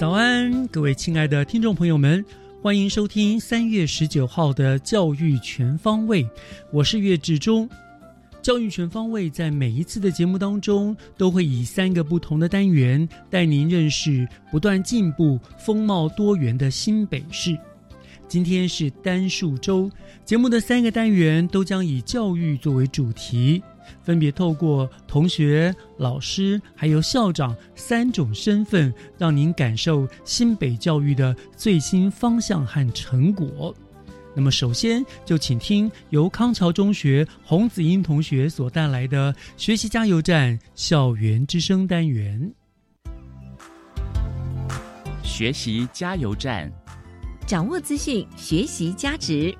早安，各位亲爱的听众朋友们，欢迎收听三月十九号的《教育全方位》，我是岳志忠。教育全方位在每一次的节目当中，都会以三个不同的单元带您认识不断进步、风貌多元的新北市。今天是单数周，节目的三个单元都将以教育作为主题，分别透过同学、老师还有校长三种身份，让您感受新北教育的最新方向和成果。那么，首先就请听由康桥中学洪子英同学所带来的“学习加油站”校园之声单元。学习加油站，掌握资讯，学习价值。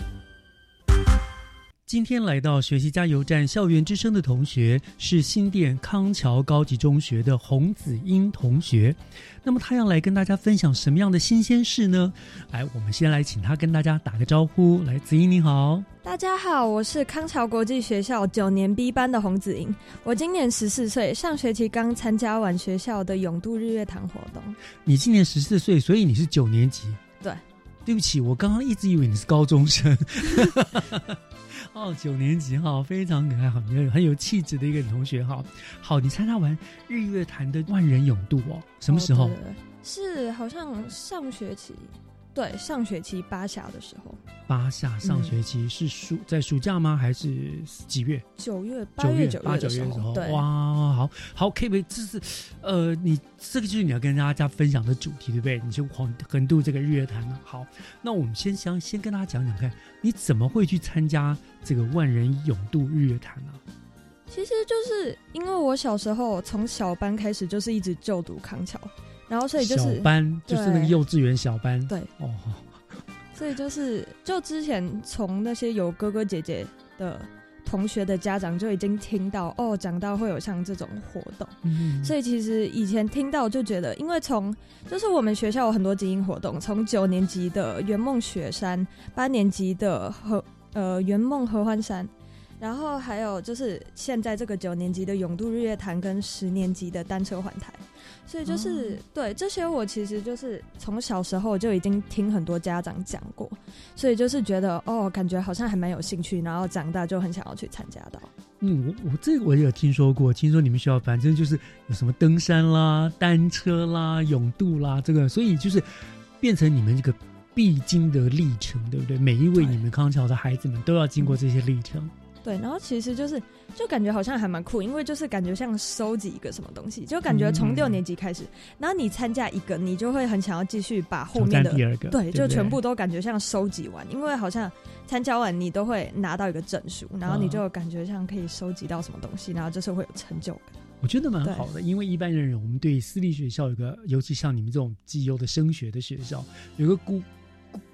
今天来到学习加油站校园之声的同学是新店康桥高级中学的洪子英同学。那么他要来跟大家分享什么样的新鲜事呢？来，我们先来请他跟大家打个招呼。来，子英你好。大家好，我是康桥国际学校九年 B 班的洪子英，我今年十四岁，上学期刚参加完学校的永渡日月潭活动。你今年十四岁，所以你是九年级。对，不起，我刚刚一直以为你是高中生。哦，九年级哈，非常可爱，很很有气质的一个女同学哈。好，你参加完日月潭的万人勇渡哦，什么时候？是好像上学期，对，上学期八峡的时候，八下上学期是暑在暑假吗？还是几月？九月、八九月、九八九月的时候，对，哇，好好，可以不可以？这是呃，你这个就是你要跟大家分享的主题，对不对？你就横横渡这个日月潭了。好，那我们先想先跟大家讲讲看，你怎么会去参加这个万人勇渡日月潭呢、其实就是因为我小时候从小班开始就是一直就读康桥，然后所以就是小班就是那个幼稚园小班，对，哦，所以就是，就之前从那些有哥哥姐姐的同学的家长就已经听到，哦，讲到会有像这种活动。嗯，所以其实以前听到就觉得，因为从就是我们学校有很多精英活动，从九年级的圆梦雪山，八年级的合呃圆梦合欢山，然后还有就是现在这个九年级的永渡日月潭跟十年级的单车环台，所以就是、对这些我其实就是从小时候就已经听很多家长讲过，所以就是觉得哦，感觉好像还蛮有兴趣，然后长大就很想要去参加到。嗯，我我这个我也有听说过，听说你们学校反正就是有什么登山啦、单车啦、泳渡啦，这个，所以就是变成你们这个必经的历程，对不对？每一位你们康桥的孩子们都要经过这些历程。对，然后其实就是就感觉好像还蛮酷，因为就是感觉像收集一个什么东西，就感觉从嗯六年级开始，然后你参加一个，你就会很想要继续把后面的第二个，对，就全部都感觉像收集完，因为好像参加完你都会拿到一个证书，然后你嗯就感觉像可以收集到什么东西，然后就是会有成就感。我觉得蛮好的，因为一般人我们对私立学校有个，尤其像你们这种绩优的升学的学校，有个固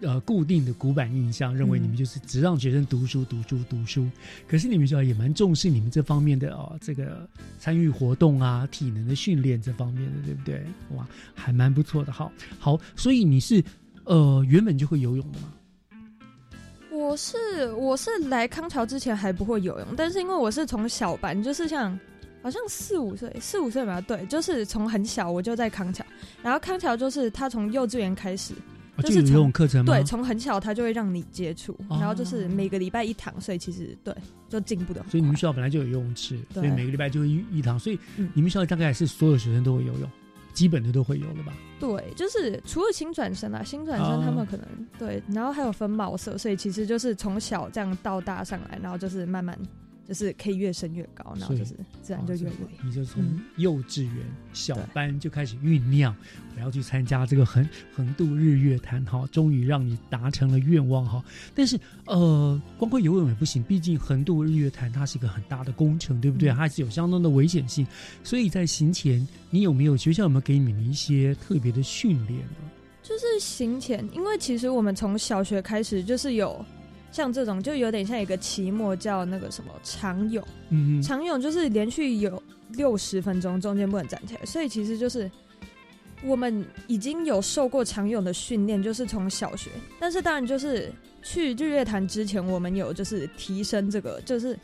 呃固定的古板印象，认为你们就是只让学生读书、读书、读书。可是你们学校也蛮重视你们这方面的哦，这个参与活动啊、体能的训练这方面的，对不对？哇，还蛮不错的。好，好，所以你是呃原本就会游泳的吗？我是我是来康桥之前还不会游泳，但是因为我是从小班，就是像好像四五岁，四五岁吧，对，就是从很小我就在康桥，然后康桥就是他从幼稚园开始，就是从泳课程吗？对，从很小他就会让你接触，哦然后就是每个礼拜一堂，所以其实对就进步的。所以你们学校本来就有游泳池，对所以每个礼拜就一一堂，所以嗯你们学校大概是所有学生都会游泳，基本的都会有了吧？对，就是除了新转生啊，新转生他哦们可能、对，然后还有分茂色，所以其实就是从小这样到大上来，然后就是慢慢就是可以越升越高，然后就是自然就越哦越。你就从嗯幼稚园小班就开始酝酿，我要去参加这个横横渡日月潭哈，终于让你达成了愿望哈。但是呃，光会游泳也不行，毕竟横渡日月潭它是一个很大的工程，对不对？嗯它还是有相当的危险性，所以在行前，你有没有学校有没有给你们一些特别的训练呢？就是行前，因为其实我们从小学开始就是有像这种，就有点像一个期末叫那个什么长泳，嗯，长泳就是连续有六十分钟，中间不能站起来，所以其实就是我们已经有受过长泳的训练，就是从小学。但是当然就是去日月潭之前，我们有就是提升这个，就是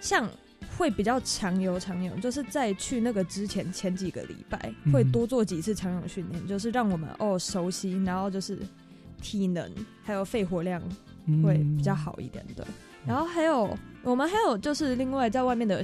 像会比较常游长泳，就是在去那个之前前几个礼拜嗯会多做几次长泳训练，就是让我们哦熟悉，然后就是体能还有肺活量会比较好一点的。然后还有我们还有就是另外在外面的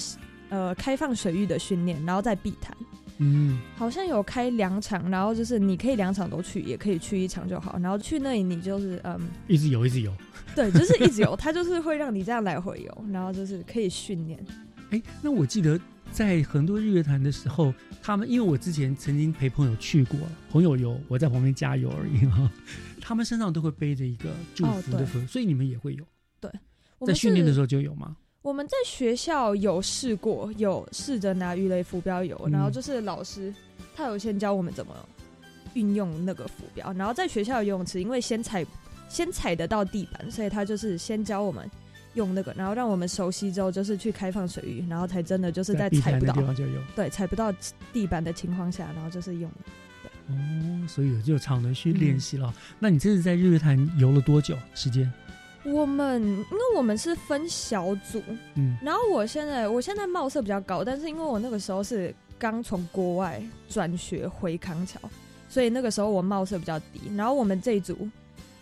呃开放水域的训练，然后在碧潭嗯，好像有开两场，然后就是你可以两场都去，也可以去一场就好。然后去那里你就是嗯，一直游一直游。对，就是一直游，它就是会让你这样来回游，然后就是可以训练。哎，那我记得在很多日月潭的时候，他们因为我之前曾经陪朋友去过，朋友有我在旁边加油而已哈，他们身上都会背着一个祝福的符，所以你们也会有，在我们是训练的时候就有吗？我们在学校有试过，有试着拿鱼雷浮标游，嗯。然后就是老师他有先教我们怎么运用那个浮标，然后在学校游泳池，因为先踩先踩得到地板，所以他就是先教我们用那个，然后让我们熟悉之后，就是去开放水域，然后才真的就是在踩不到地方就有对踩不到地板的情况下，然后就是用哦，所以有就常的去嗯练习了。那你这次在日月潭游了多久时间？我们因为我们是分小组，嗯，然后我现在我现在貌色比较高，但是因为我那个时候是刚从国外转学回康桥，所以那个时候我貌色比较低。然后我们这一组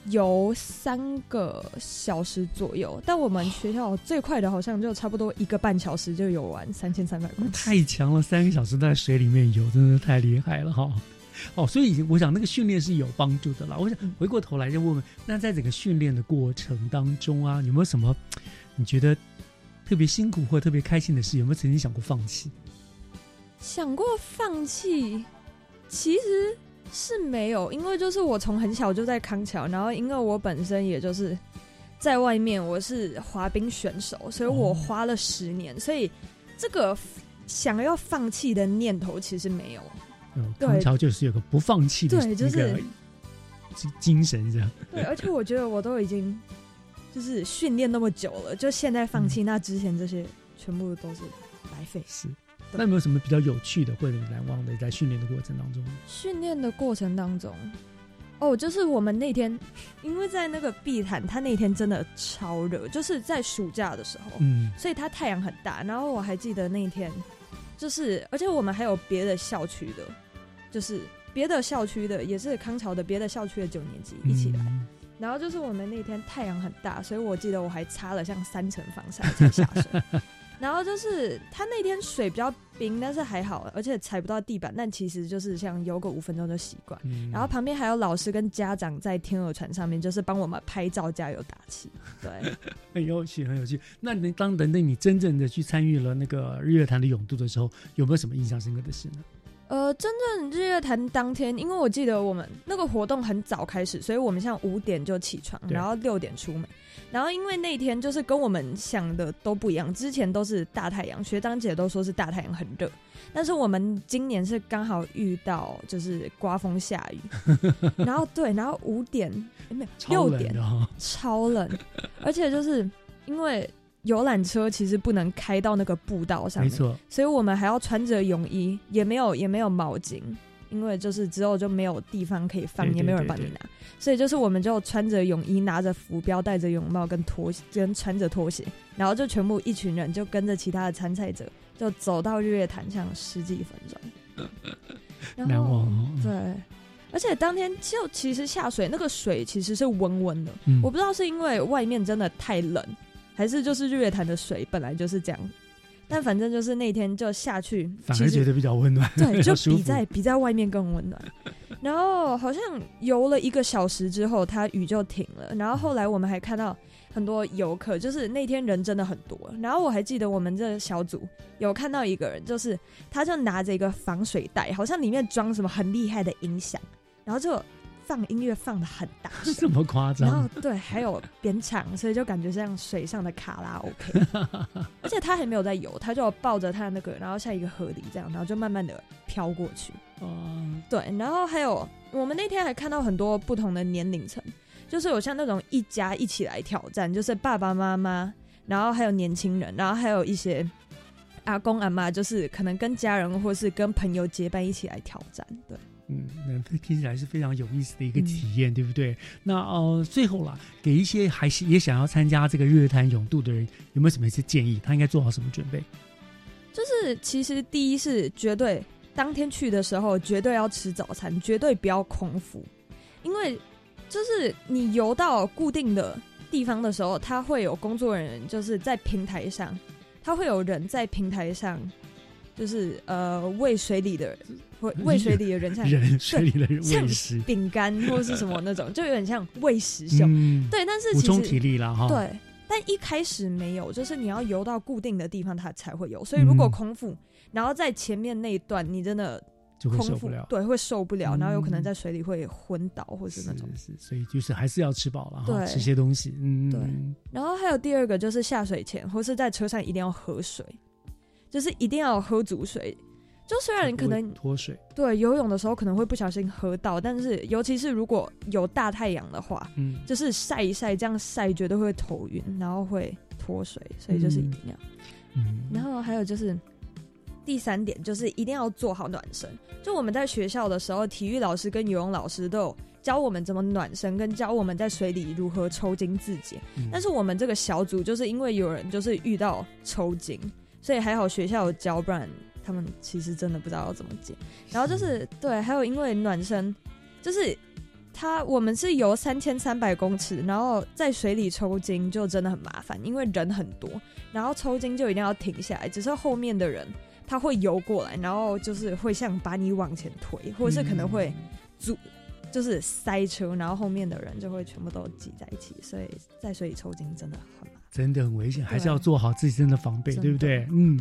游三个小时左右，但我们学校最快的好像就差不多一个半小时就游完三千三百公尺。太强了，三个小时在水里面游，真的太厉害了哈。哦，所以我想那个训练是有帮助的啦。我想嗯回过头来就问问，那在整个训练的过程当中啊，有没有什么你觉得特别辛苦或特别开心的事？有没有曾经想过放弃？想过放弃，其实是没有，因为就是我从很小就在康桥，然后因为我本身也就是在外面我是滑冰选手，所以我哦花了十年，所以这个想要放弃的念头其实没有。嗯，对康桥就是有个不放弃的对就是精神这样。对，而且我觉得我都已经就是训练那么久了，就现在放弃，那之前这些全部都是白费。是，那有没有什么比较有趣的或者难忘的在训练的过程当中？训练的过程当中，哦，就是我们那天，因为在那个碧潭，他那天真的超热，就是在暑假的时候，嗯，所以他太阳很大。然后我还记得那一天，就是而且我们还有别的校区的，就是别的校区的，也是康桥的别的校区的九年级一起来。嗯然后就是我们那天太阳很大，所以我记得我还擦了像三层防晒才下水。然后就是他那天水比较冰，但是还好，而且踩不到地板，但其实就是像游个五分钟就习惯。嗯然后旁边还有老师跟家长在天鹅船上面，就是帮我们拍照、加油打气。对，很有趣，很有趣。那你当等等你真正的去参与了那个日月潭的泳渡的时候，有没有什么印象深刻的事呢？呃，真正日月潭当天，因为我记得我们那个活动很早开始，所以我们像五点就起床，然后六点出门。然后因为那天就是跟我们想的都不一样，之前都是大太阳，学长姐都说是大太阳很热，但是我们今年是刚好遇到就是刮风下雨，然后对，然后五点诶没有六点冷、超冷，而且就是因为游览车其实不能开到那个步道上面，没错，所以我们还要穿着泳衣，也没有也没有毛巾，因为就是之后就没有地方可以放，对对也没有人帮你拿，所以就是我们就穿着泳衣，拿着浮标，戴着泳帽跟拖鞋，跟穿着拖鞋，然后就全部一群人就跟着其他的参赛者，就走到日月潭上十几分钟，然难后忘。哦。对，而且当天就其实下水那个水其实是温温的，嗯。我不知道是因为外面真的太冷，还是就是日月潭的水本来就是这样。但反正就是那天就下去，反而觉得比较温暖，对，就比在比在外面更温暖。然后好像游了一个小时之后，它雨就停了。然后后来我们还看到很多游客，就是那天人真的很多。然后我还记得我们这小组有看到一个人，就是他就拿着一个防水袋，好像里面装什么很厉害的音响，然后就放音乐放的很大 声。这么夸张然后？对，还有边唱，所以就感觉像水上的卡拉 OK，而且他还没有在游，他就抱着他的那个，然后像一个河狸这样，然后就慢慢的飘过去。哦，对，然后还有我们那天还看到很多不同的年龄层，就是有像那种一家一起来挑战，就是爸爸妈妈，然后还有年轻人，然后还有一些阿公阿妈，就是可能跟家人或是跟朋友结伴一起来挑战。对，嗯，那听起来是非常有意思的一个嗯体验，对不对？那呃，最后啦，给一些还是也想要参加这个日月潭泳渡的人，有没有什么一些建议？他应该做好什么准备？就是其实第一是绝对当天去的时候绝对要吃早餐，绝对不要空腹，因为就是你游到固定的地方的时候，他会有工作人员就是在平台上，他会有人在平台上，就是呃喂水里的人，喂喂水里的 人才人水里的人像喂食，饼干或是什么那种，就有点像喂食秀。嗯，对，但是补充其实体力啦，哈。，对，但一开始没有，就是你要游到固定的地方，它才会有。所以如果嗯空腹，然后在前面那一段你真的就会空腹，受不了。对，会受不了，然后有可能嗯在水里会昏倒或是那种。是，所以就是还是要吃饱了哈，对吃些东西。嗯，对然后还有第二个就是下水前或是在车上一定要喝水，就是一定要喝足水。就虽然可能脱水，对游泳的时候可能会不小心喝到，但是尤其是如果有大太阳的话，嗯，就是晒一晒，这样晒绝对会头晕，然后会脱水，所以就是一定要。嗯，然后还有就是第三点，就是一定要做好暖身。就我们在学校的时候，体育老师跟游泳老师都有教我们怎么暖身，跟教我们在水里如何抽筋自己。嗯但是我们这个小组就是因为有人就是遇到抽筋，所以还好学校有教，不然他们其实真的不知道要怎么解。然后就是对，还有因为暖身，就是他我们是游三千三百公尺，然后在水里抽筋就真的很麻烦，因为人很多，然后抽筋就一定要停下来，只是后面的人他会游过来，然后就是会像把你往前推，或者是可能会阻。就是塞车，然后后面的人就会全部都挤在一起，所以在水里抽筋真的很麻烦。真的很危险，还是要做好自身的防备，对不对？嗯，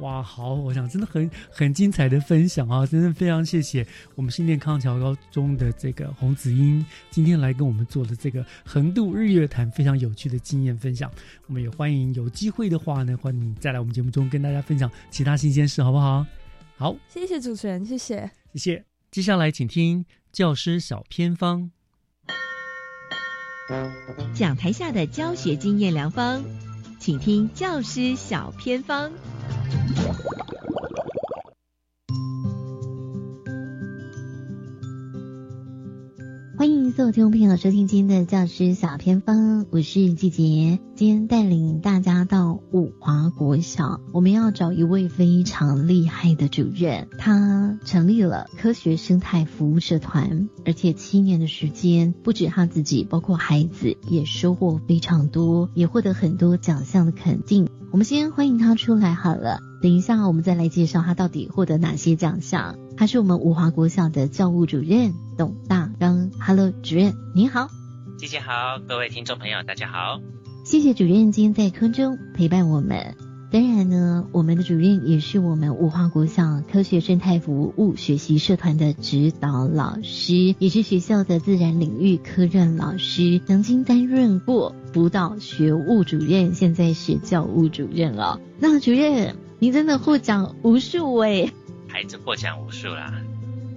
哇，好，我想真的很很精彩的分享啊，真的非常谢谢我们新店康桥高中的这个洪子英今天来跟我们做的这个横渡日月潭非常有趣的经验分享。我们也欢迎有机会的话呢，欢迎你再来我们节目中跟大家分享其他新鲜事，好不好？好，谢谢主持人，谢谢。谢谢。接下来请听教师小偏方。讲台下的教学经验良方，请听教师小偏方。欢迎所有听众朋友收听今天的教师小偏方，我是季杰。今天带领大家到五华国小，我们要找一位非常厉害的主任，他成立了科学生态服务社团，而且七年的时间，不止他自己，包括孩子也收获非常多，也获得很多奖项的肯定。我们先欢迎他出来好了，等一下我们再来介绍他到底获得哪些奖项。他是我们五华国小的教务主任董大刚，Hello，主任您好，季姐好，各位听众朋友大家好。谢谢主任今天在空中陪伴我们。当然呢，我们的主任也是我们五华国小科学生态服务学习社团的指导老师，也是学校的自然领域科任老师，曾经担任过辅导学务主任，现在是教务主任了。那主任，您真的获奖无数诶。孩子获奖无数啦，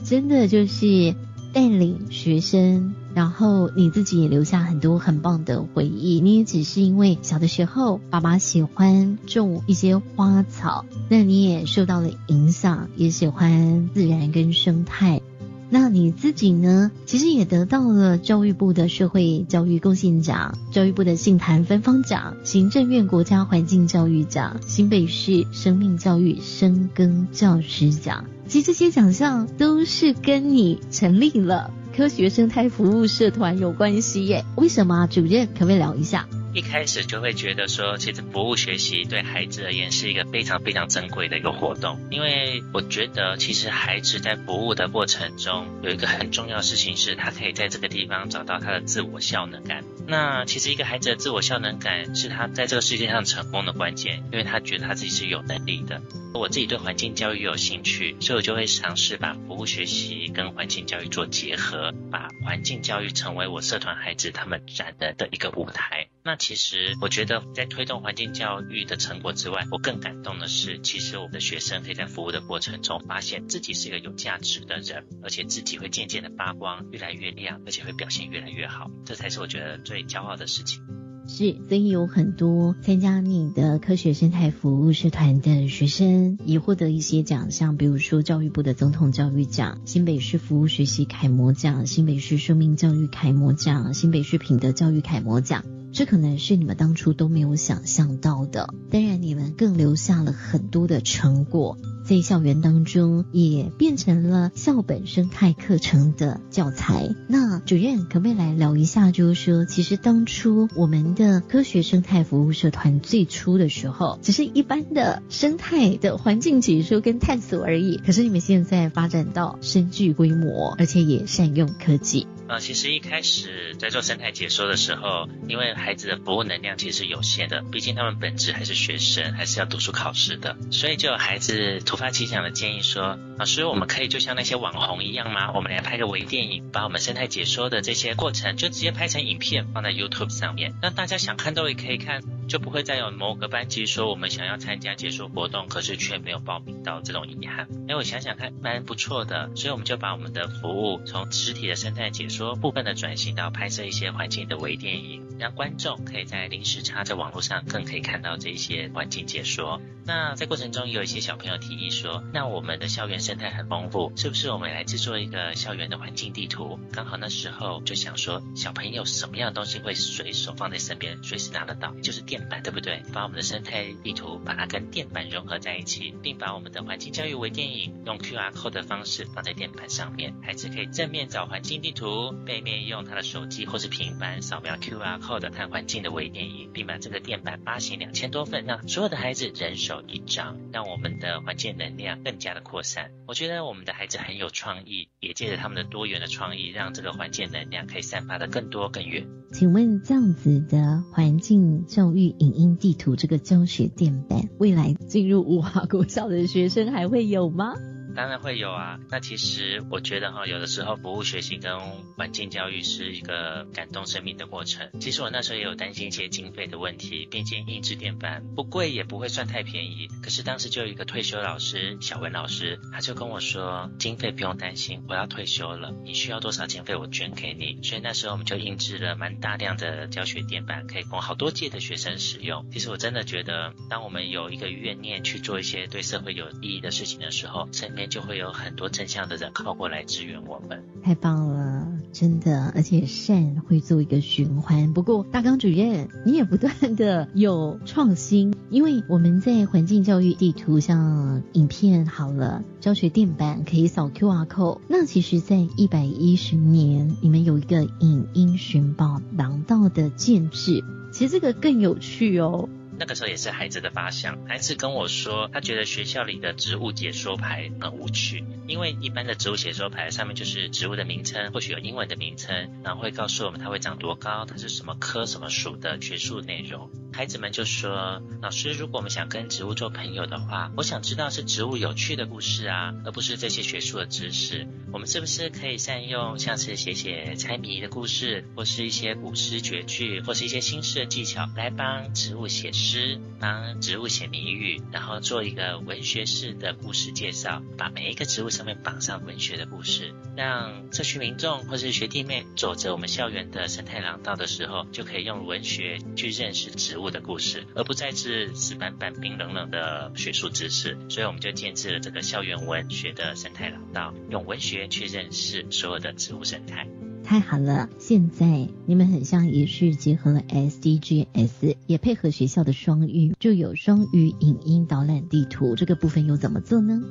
真的就是带领学生，然后你自己也留下很多很棒的回忆。你也只是因为小的时候爸爸喜欢种一些花草，那你也受到了影响，也喜欢自然跟生态。那你自己呢？其实也得到了教育部的社会教育贡献奖、教育部的信坛分方奖、行政院国家环境教育奖、新北市生命教育深耕教师奖。其实这些奖项都是跟你成立了科学生态服务社团有关系耶。为什么啊？主任可不可以聊一下？一开始就会觉得说，其实服务学习对孩子而言是一个非常非常珍贵的一个活动，因为我觉得其实孩子在服务的过程中有一个很重要的事情是，他可以在这个地方找到他的自我效能感。那其实一个孩子的自我效能感是他在这个世界上成功的关键，因为他觉得他自己是有能力的。我自己对环境教育有兴趣，所以我就会尝试把服务学习跟环境教育做结合，把环境教育成为我社团孩子他们展的的一个舞台。那其实我觉得，在推动环境教育的成果之外，我更感动的是，其实我们的学生可以在服务的过程中，发现自己是一个有价值的人，而且自己会渐渐的发光，越来越亮，而且会表现越来越好。这才是我觉得最骄傲的事情。是，所以有很多参加你的科学生态服务社团的学生，也获得一些奖项，比如说教育部的总统教育奖、新北市服务学习楷模奖、新北市生命教育楷模奖、新北市品德教育楷模奖。这可能是你们当初都没有想象到的。当然，你们更留下了很多的成果，在校园当中也变成了校本生态课程的教材。那主任可不可以来聊一下，就是说，其实当初我们的科学生态服务社团最初的时候，只是一般的生态的环境解说跟探索而已。可是你们现在发展到深具规模，而且也善用科技。呃，其实一开始在做生态解说的时候，因为孩子的服务能量其实是有限的，毕竟他们本质还是学生，还是要读书考试的，所以就有孩子突发奇想的建议说：“老师，我们可以就像那些网红一样吗？我们来拍个微电影，把我们生态解说的这些过程就直接拍成影片放在 YouTube 上面，让大家想看都也可以看。”就不会再有某个班级说我们想要参加解说活动，可是却没有报名到这种遗憾。哎，我想想看，蛮不错的，所以我们就把我们的服务从实体的生态解说说部分的转型到拍摄一些环境的微电影，让观众可以在临时插在网络上更可以看到这些环境解说。那在过程中，有一些小朋友提议说，那我们的校园生态很丰富，是不是我们来制作一个校园的环境地图？刚好那时候就想说，小朋友什么样的东西会随手放在身边，随时拿得到，就是电。板对不对？把我们的生态地图把它跟电板融合在一起，并把我们的环境教育微电影用 QR code 的方式放在电板上面，孩子可以正面找环境地图，背面用他的手机或是平板扫描 QR code 看环境的微电影，并把这个电板发行两千多份，让所有的孩子人手一张，让我们的环境能量更加的扩散。我觉得我们的孩子很有创意，也借着他们的多元的创意，让这个环境能量可以散发的更多更远。请问这样子的环境教育？影音地图这个教学电板，未来进入五华国校的学生还会有吗？当然会有啊。那其实我觉得哈，有的时候服务学习跟环境教育是一个感动生命的过程。其实我那时候也有担心一些经费的问题，毕竟印制电板不贵，也不会算太便宜。可是当时就有一个退休老师小文老师，他就跟我说，经费不用担心，我要退休了，你需要多少经费我捐给你。所以那时候我们就印制了蛮大量的教学电板，可以供好多届的学生使用。其实我真的觉得，当我们有一个怨念去做一些对社会有意义的事情的时候，身边就会有很多正向的人靠过来支援我们，太棒了，真的，而且善会做一个循环。不过大纲主任，你也不断的有创新，因为我们在环境教育地图像影片好了，教学电板可以扫 QR code。那其实，在一百一十年，你们有一个影音寻宝廊道的建制，其实这个更有趣哦。那个时候也是孩子的发想，孩子跟我说，他觉得学校里的植物解说牌很无趣，因为一般的植物解说牌上面就是植物的名称，或许有英文的名称，然后会告诉我们它会长多高，它是什么科什么属的学术内容。孩子们就说，老师，如果我们想跟植物做朋友的话，我想知道是植物有趣的故事啊，而不是这些学术的知识。我们是不是可以善用像是写写猜谜的故事，或是一些古诗绝句，或是一些新式的技巧，来帮植物写？诗师帮植物写谜语，然后做一个文学式的故事介绍，把每一个植物上面绑上文学的故事，让社区民众或是学弟妹走着我们校园的生态廊道的时候，就可以用文学去认识植物。物的故事，而不再是死板板、冰冷冷的学术知识。所以我们就建制了这个校园文学的生态廊道，用文学去认识所有的植物生态。太好了！现在你们很像也是结合了 SDGs，也配合学校的双语，就有双语影音导览地图这个部分又怎么做呢？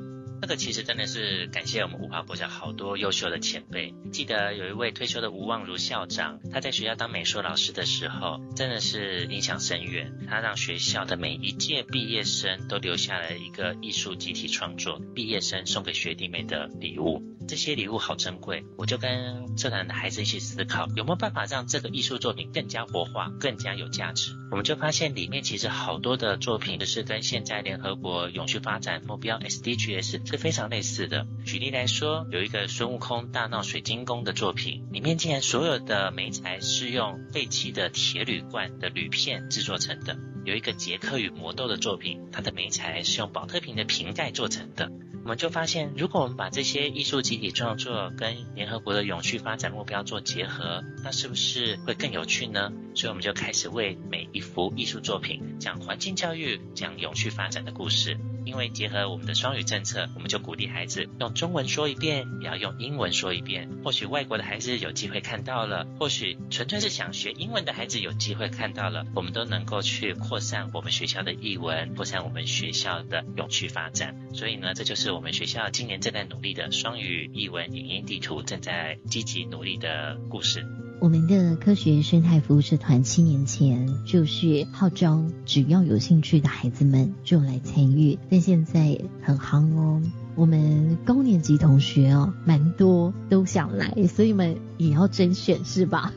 这个其实真的是感谢我们五华国小好多优秀的前辈。记得有一位退休的吴望如校长，他在学校当美术老师的时候，真的是影响深远。他让学校的每一届毕业生都留下了一个艺术集体创作，毕业生送给学弟妹的礼物。这些礼物好珍贵，我就跟社团的孩子一起思考，有没有办法让这个艺术作品更加活化、更加有价值？我们就发现里面其实好多的作品都是跟现在联合国永续发展目标 SDGs 是非常类似的。举例来说，有一个孙悟空大闹水晶宫的作品，里面竟然所有的媒材是用废弃的铁铝罐的铝片制作成的；有一个杰克与魔豆的作品，它的媒材是用保特瓶的瓶盖做成的。我们就发现，如果我们把这些艺术集体创作跟联合国的永续发展目标做结合，那是不是会更有趣呢？所以我们就开始为每一幅艺术作品讲环境教育、讲永续发展的故事。因为结合我们的双语政策，我们就鼓励孩子用中文说一遍，也要用英文说一遍。或许外国的孩子有机会看到了，或许纯粹是想学英文的孩子有机会看到了，我们都能够去扩散我们学校的译文，扩散我们学校的永续发展。所以呢，这就是我们学校今年正在努力的双语译文影音地图正在积极努力的故事。我们的科学生态服务社团七年前就是号召，只要有兴趣的孩子们就来参与。但现在很夯哦，我们高年级同学哦，蛮多都想来，所以们也要甄选是吧？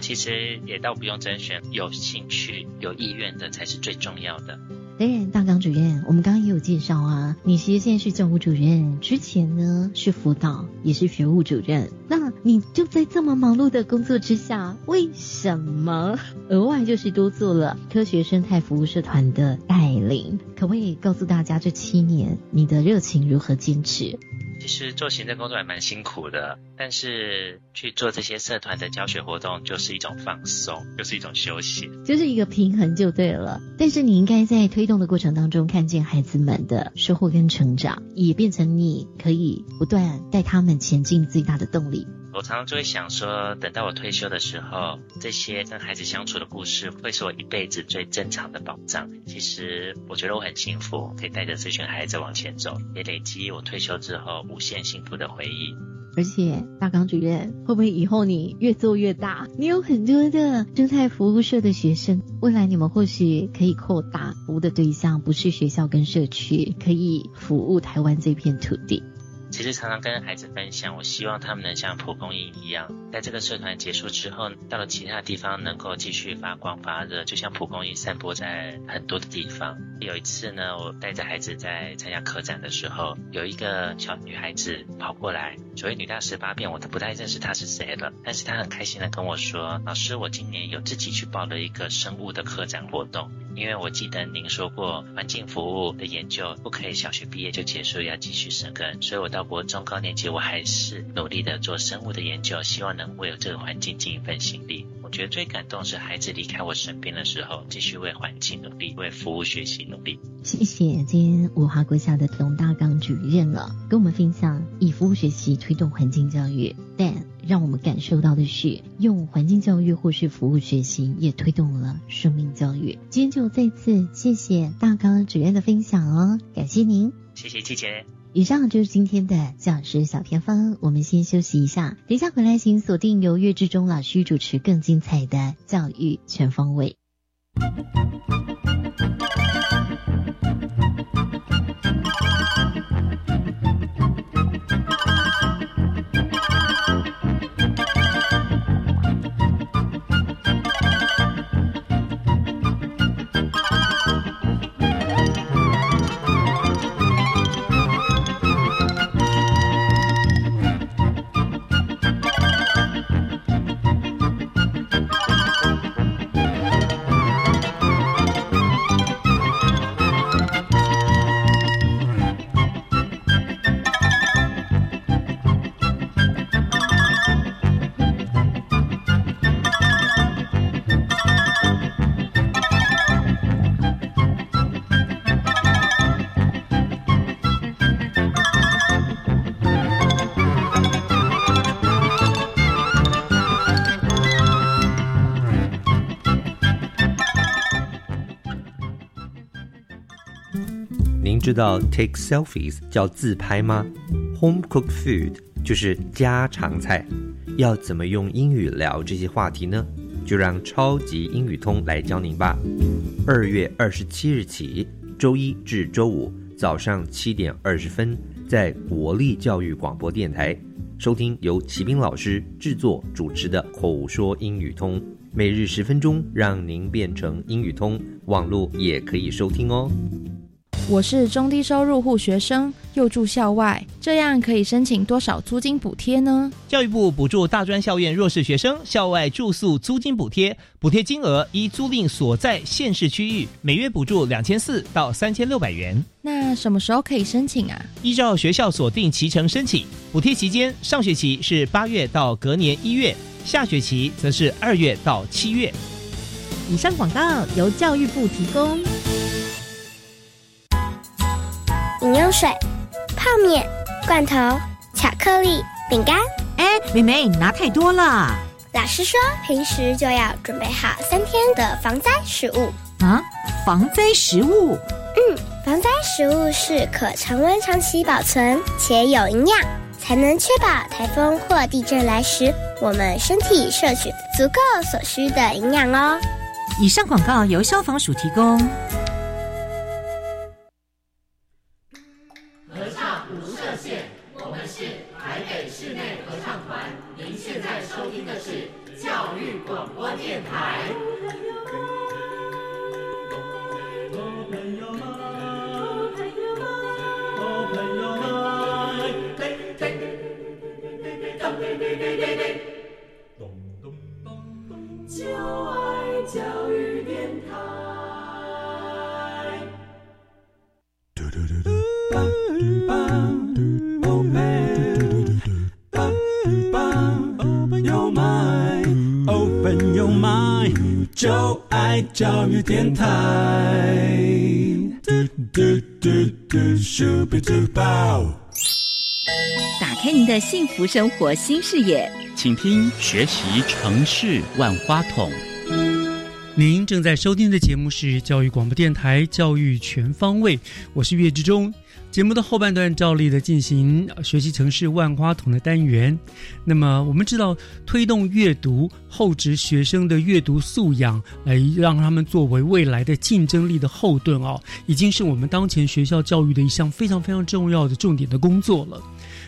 其实也倒不用甄选，有兴趣、有意愿的才是最重要的。当然，大刚主任，我们刚刚也有介绍啊，你其实现在是教务主任，之前呢是辅导，也是学务主任。那你就在这么忙碌的工作之下，为什么额外就是多做了科学生态服务社团的带领？可不可以告诉大家，这七年你的热情如何坚持？其实做行政工作还蛮辛苦的，但是去做这些社团的教学活动就是一种放松，就是一种休息，就是一个平衡就对了。但是你应该在推动的过程当中，看见孩子们的收获跟成长，也变成你可以不断带他们前进最大的动力。我常常就会想说，等到我退休的时候，这些跟孩子相处的故事，会是我一辈子最珍藏的宝藏。其实我觉得我很幸福，可以带着这群孩子往前走，也累积我退休之后无限幸福的回忆。而且大纲主任，会不会以后你越做越大？你有很多的生态服务社的学生，未来你们或许可以扩大服务的对象，不是学校跟社区，可以服务台湾这片土地。其实常常跟孩子分享，我希望他们能像蒲公英一样，在这个社团结束之后，到了其他地方能够继续发光发热，就像蒲公英散播在很多的地方。有一次呢，我带着孩子在参加科展的时候，有一个小女孩子跑过来，所谓女大十八变，我都不太认识她是谁了，但是她很开心的跟我说：“老师，我今年有自己去报了一个生物的科展活动，因为我记得您说过环境服务的研究不可以小学毕业就结束，要继续深耕，所以我到。”国中高年级，我还是努力的做生物的研究，希望能为这个环境尽一份心力。我觉得最感动是孩子离开我身边的时候，继续为环境努力，为服务学习努力。谢谢今天五华国小的董大刚主任了，跟我们分享以服务学习推动环境教育，但让我们感受到的是，用环境教育或是服务学习，也推动了生命教育。今天就再次谢谢大刚主任的分享哦，感谢您，谢谢季姐。以上就是今天的教师小偏方，我们先休息一下，等一下回来请锁定由岳志忠老师主持更精彩的教育全方位。知道 take selfies 叫自拍吗？Home cooked food 就是家常菜。要怎么用英语聊这些话题呢？就让超级英语通来教您吧。二月二十七日起，周一至周五早上七点二十分，在国立教育广播电台收听由齐斌老师制作主持的口说英语通，每日十分钟，让您变成英语通。网络也可以收听哦。我是中低收入户学生，又住校外，这样可以申请多少租金补贴呢？教育部补助大专校院弱势学生校外住宿租金补贴，补贴金额依租赁所在县市区域，每月补助两千四到三千六百元。那什么时候可以申请啊？依照学校锁定期程申请，补贴期间上学期是八月到隔年一月，下学期则是二月到七月。以上广告由教育部提供。饮用水、泡面、罐头、巧克力、饼干。哎，妹妹，你拿太多了。老师说，平时就要准备好三天的防灾食物。啊，防灾食物？嗯，防灾食物是可常温长期保存且有营养，才能确保台风或地震来时，我们身体摄取足够所需的营养哦。以上广告由消防署提供。教育电台。嘟嘟嘟嘟咻比嘟爆打开您的幸福生活新视野，请听《学习城市万花筒》。您正在收听的节目是教育广播电台《教育全方位》，我是岳志忠。节目的后半段照例的进行学习城市万花筒的单元。那么我们知道，推动阅读，厚植学生的阅读素养，来让他们作为未来的竞争力的后盾哦，已经是我们当前学校教育的一项非常非常重要的重点的工作了。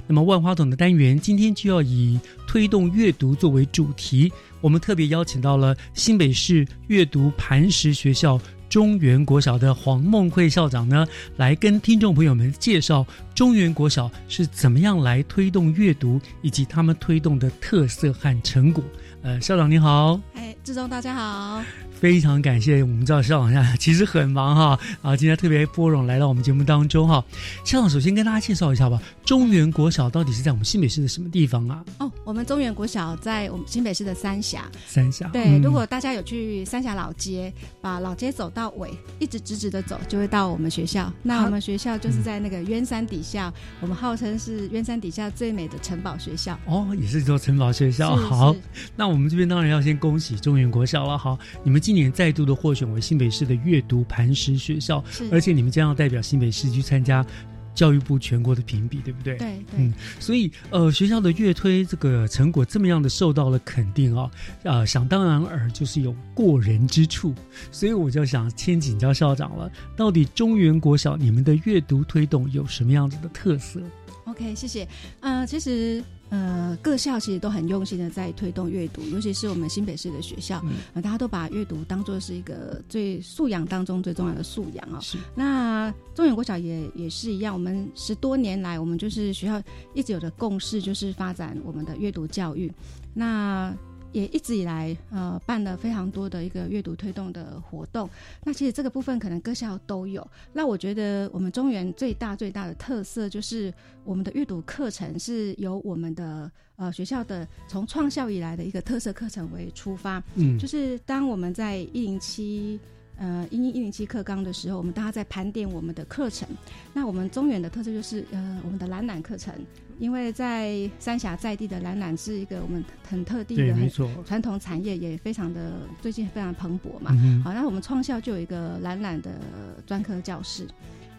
那么万花筒的单元今天就要以推动阅读作为主题，我们特别邀请到了新北市阅读磐石学校。中原国小的黄梦慧校长呢，来跟听众朋友们介绍中原国小是怎么样来推动阅读，以及他们推动的特色和成果。呃，校长你好，哎，志忠大家好。非常感谢我们知道校长现在其实很忙哈啊，今天特别拨冗来到我们节目当中哈。校长首先跟大家介绍一下吧，中原国小到底是在我们新北市的什么地方啊？哦，我们中原国小在我们新北市的三峡。三峡。对，如果大家有去三峡老街，把老街走到尾，一直直直的走，就会到我们学校。那我们学校就是在那个渊山底下，我们号称是渊山底下最美的城堡学校。哦，也是座城堡学校。好，那我们这边当然要先恭喜中原国小了。好，你们今今年再度的获选为新北市的阅读磐石学校，而且你们将要代表新北市去参加教育部全国的评比，对不对？对，嗯，所以呃，学校的乐推这个成果这么样的受到了肯定啊，呃，想当然尔就是有过人之处，所以我就想先请教校长了，到底中原国小你们的阅读推动有什么样子的特色？OK，谢谢。呃，其实。呃，各校其实都很用心的在推动阅读，尤其是我们新北市的学校，呃，大家都把阅读当做是一个最素养当中最重要的素养哦。是。那中原国小也也是一样，我们十多年来，我们就是学校一直有的共识，就是发展我们的阅读教育。那也一直以来，呃，办了非常多的一个阅读推动的活动。那其实这个部分可能各校都有。那我觉得我们中原最大最大的特色就是我们的阅读课程是由我们的呃学校的从创校以来的一个特色课程为出发。嗯，就是当我们在一零七。呃，一一零七课纲的时候，我们大家在盘点我们的课程。那我们中原的特色就是，呃，我们的蓝染课程，因为在三峡在地的蓝染是一个我们很特地的、很传统产业，也非常的最近非常蓬勃嘛。嗯好，那我们创校就有一个蓝染的专科教室。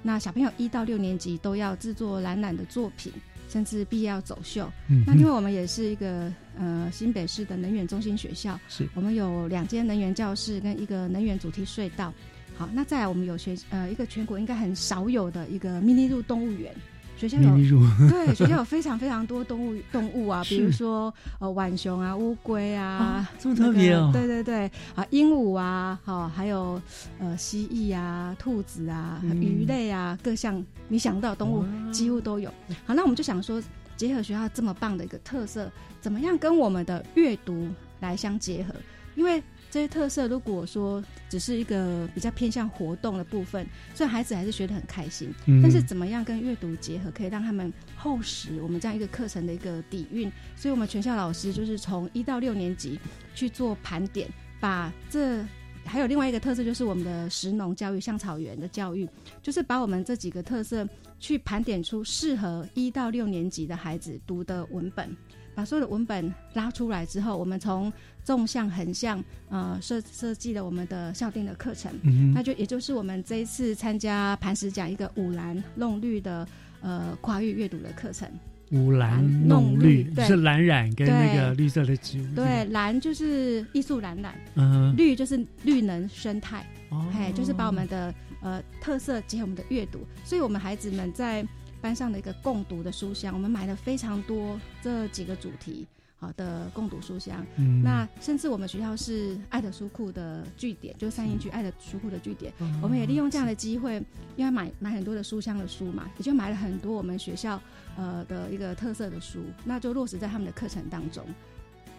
那小朋友一到六年级都要制作蓝染的作品，甚至毕业要走秀。嗯那因为我们也是一个呃新北市的能源中心学校，是。我们有两间能源教室跟一个能源主题隧道。好，那再来我们有学呃一个全国应该很少有的一个 mini 路动物园。学校有 对学校有非常非常多动物动物啊，比如是说呃浣熊啊、乌龟啊，啊这么特别哦。那个对对对。啊，鹦鹉啊，好、还有呃蜥蜴啊、兔子啊、嗯。鱼类啊，各项你想到的动物几乎都有。好，那我们就想说，结合学校这么棒的一个特色，怎么样跟我们的阅读来相结合？因为这些特色，如果说只是一个比较偏向活动的部分，虽然孩子还是学得很开心，嗯但是怎么样跟阅读结合，可以让他们厚实我们这样一个课程的一个底蕴。所以，我们全校老师就是从一到六年级去做盘点，把这还有另外一个特色，就是我们的石农教育、向草原的教育，就是把我们这几个特色去盘点出适合一到六年级的孩子读的文本。把所有的文本拉出来之后，我们从纵向、横向，呃，设设计了我们的校定的课程。嗯那就也就是我们这一次参加磐石奖一个五蓝弄绿的呃跨域阅读的课程。五蓝弄弄绿，是蓝染跟那个绿色的植物。对，蓝就是艺术蓝染，嗯绿就是绿能生态，哦哎，就是把我们的呃特色结合我们的阅读，所以我们孩子们在班上的一个共读的书香，我们买了非常多这几个主题。好的共读书箱，嗯那甚至我们学校是爱的书库的据点，就是三英区爱的书库的据点，哦我们也利用这样的机会，因为买买很多的书香的书嘛，也就买了很多我们学校呃的一个特色的书，那就落实在他们的课程当中。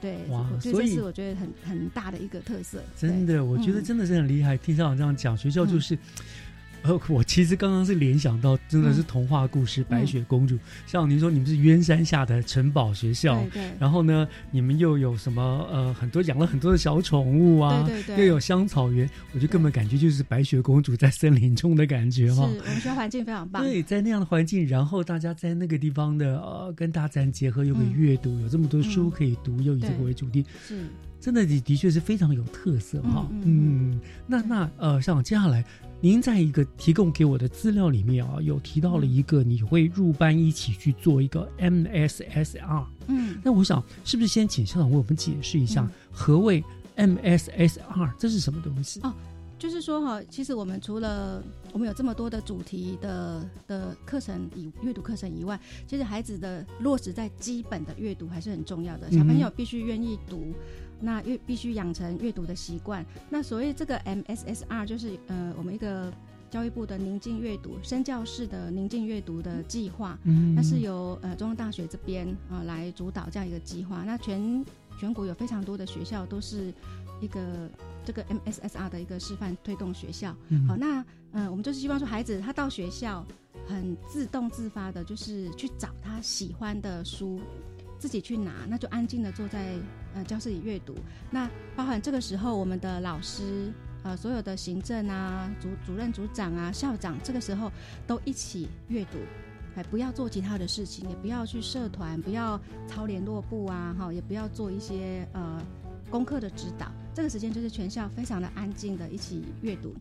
对，哇所以这是我觉得很很大的一个特色。真的，我觉得嗯真的是很厉害。听校长这样讲，学校就是。呃，我其实刚刚是联想到，真的是童话故事《白雪公主》像您说，你们是鸳山下的城堡学校，对对。然后呢，你们又有什么呃，很多养了很多的小宠物啊，对对对。又有香草园，我就根本感觉就是白雪公主在森林中的感觉是哈。我们学校环境非常棒。对，在那样的环境，然后大家在那个地方的呃，跟大自然结合，又可以阅读，有这么多书可以读，又以这个为主题，是。真的的的确是非常有特色哈。嗯。嗯，那那呃，像接下来，您在一个提供给我的资料里面啊，有提到了一个你会入班一起去做一个 MSSR。嗯，那我想是不是先请校长为我们解释一下何谓 MSSR，这是什么东西？哦，就是说哈，其实我们除了我们有这么多的主题的的课程以阅读课程以外，其实孩子的落实在基本的阅读还是很重要的。小朋友必须愿意读，那阅必须养成阅读的习惯。那所谓这个 MSSR 就是呃我们一个。教育部的宁静阅读深教室的宁静阅读的计划，嗯那是由呃中央大学这边呃来主导这样一个计划。那全全国有非常多的学校都是一个这个 MSSR 的一个示范推动学校。嗯好，那嗯、呃我们就是希望说孩子他到学校很自动自发的，就是去找他喜欢的书。自己去拿，那就安静的坐在呃教室里阅读。那包含这个时候，我们的老师呃所有的行政啊、主主任、组长啊、校长，这个时候都一起阅读。哎，不要做其他的事情，也不要去社团，不要操联络部啊，哈，也不要做一些呃功课的指导。这个时间就是全校非常的安静的一起阅读。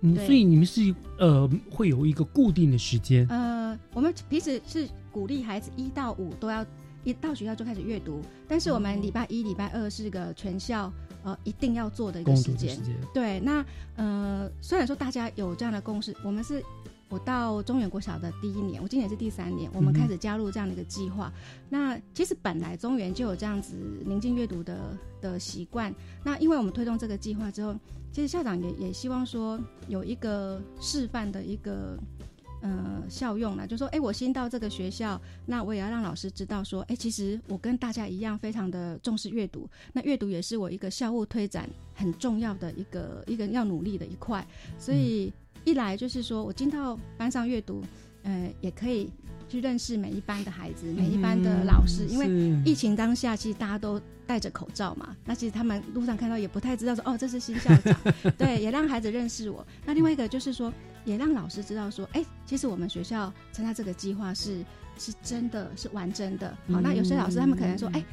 嗯，所以你们是呃会有一个固定的时间，呃，我们平时是鼓励孩子一到五都要一到学校就开始阅读，但是我们礼拜一、礼拜二是个全校呃一定要做的一个时间。对，那呃，虽然说大家有这样的共识，我们是我到中原国小的第一年，我今年是第三年，我们开始加入这样的一个计划。那其实本来中原就有这样子宁静阅读的的习惯，那因为我们推动这个计划之后，其实校长也也希望说有一个示范的一个。呃，效用了，就说，哎，我新到这个学校，那我也要让老师知道说，哎，其实我跟大家一样，非常的重视阅读。那阅读也是我一个校务推展很重要的一个一个要努力的一块。所以一来就是说我进到班上阅读，呃，也可以去认识每一班的孩子，每一班的老师，因为疫情当下，其实大家都戴着口罩嘛，那其实他们路上看到也不太知道说，哦，这是新校长，对，也让孩子认识我。那另外一个就是说，也让老师知道说，哎，其实我们学校参加这个计划是是真的是完整的。好，那有些老师他们可能说，哎。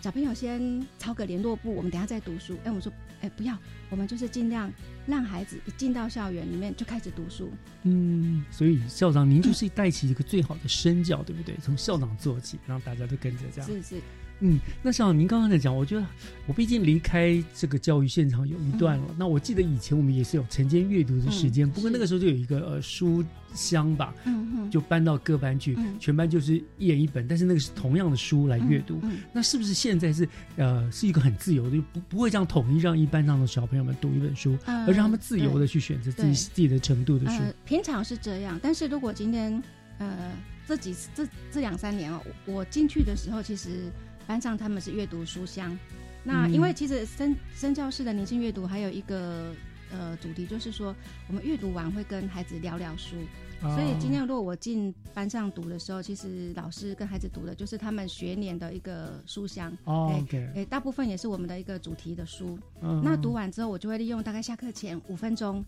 小朋友先抄个联络簿，我们等下再读书。哎，我说，哎，不要，我们就是尽量让孩子一进到校园里面就开始读书。嗯，所以校长您就是带起一个最好的身教，对不对？从校长做起，让大家都跟着这样。是是。嗯，那像您刚刚在讲，我觉得我毕竟离开这个教育现场有一段了。那我记得以前我们也是有晨间阅读的时间，不过那个时候就有一个呃书箱吧，嗯就搬到各班去，全班就是一人一本，但是那个是同样的书来阅读。那是不是现在是呃是一个很自由的，不不会这样统一让一班上的小朋友们读一本书，而让他们自由的去选择自己自己的程度的书？平常是这样，但是如果今天呃这几次这这两三年哦，我进去的时候其实。班上他们是阅读书香，那因为其实深深教室的宁静阅读还有一个呃主题，就是说我们阅读完会跟孩子聊聊书，所以今天如果我进班上读的时候，其实老师跟孩子读的就是他们学年的一个书香，哦，哎，大部分也是我们的一个主题的书。那读完之后，我就会利用大概下课前五分钟，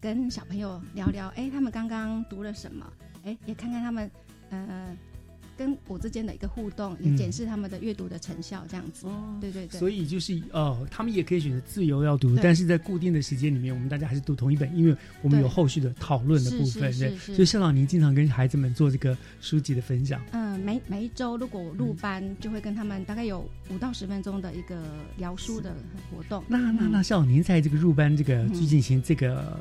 跟小朋友聊聊，哎，他们刚刚读了什么？哎，也看看他们，呃。跟我之间的一个互动，也检视他们的阅读的成效，这样子。哦，对对对。所以就是呃，他们也可以选择自由要读，但是在固定的时间里面，我们大家还是读同一本，因为我们有后续的讨论的部分。对，所以校长您经常跟孩子们做这个书籍的分享。嗯，每每一周如果我入班，就会跟他们大概有五到十分钟的一个聊书的活动。那那那校长您在这个入班这个去进行这个。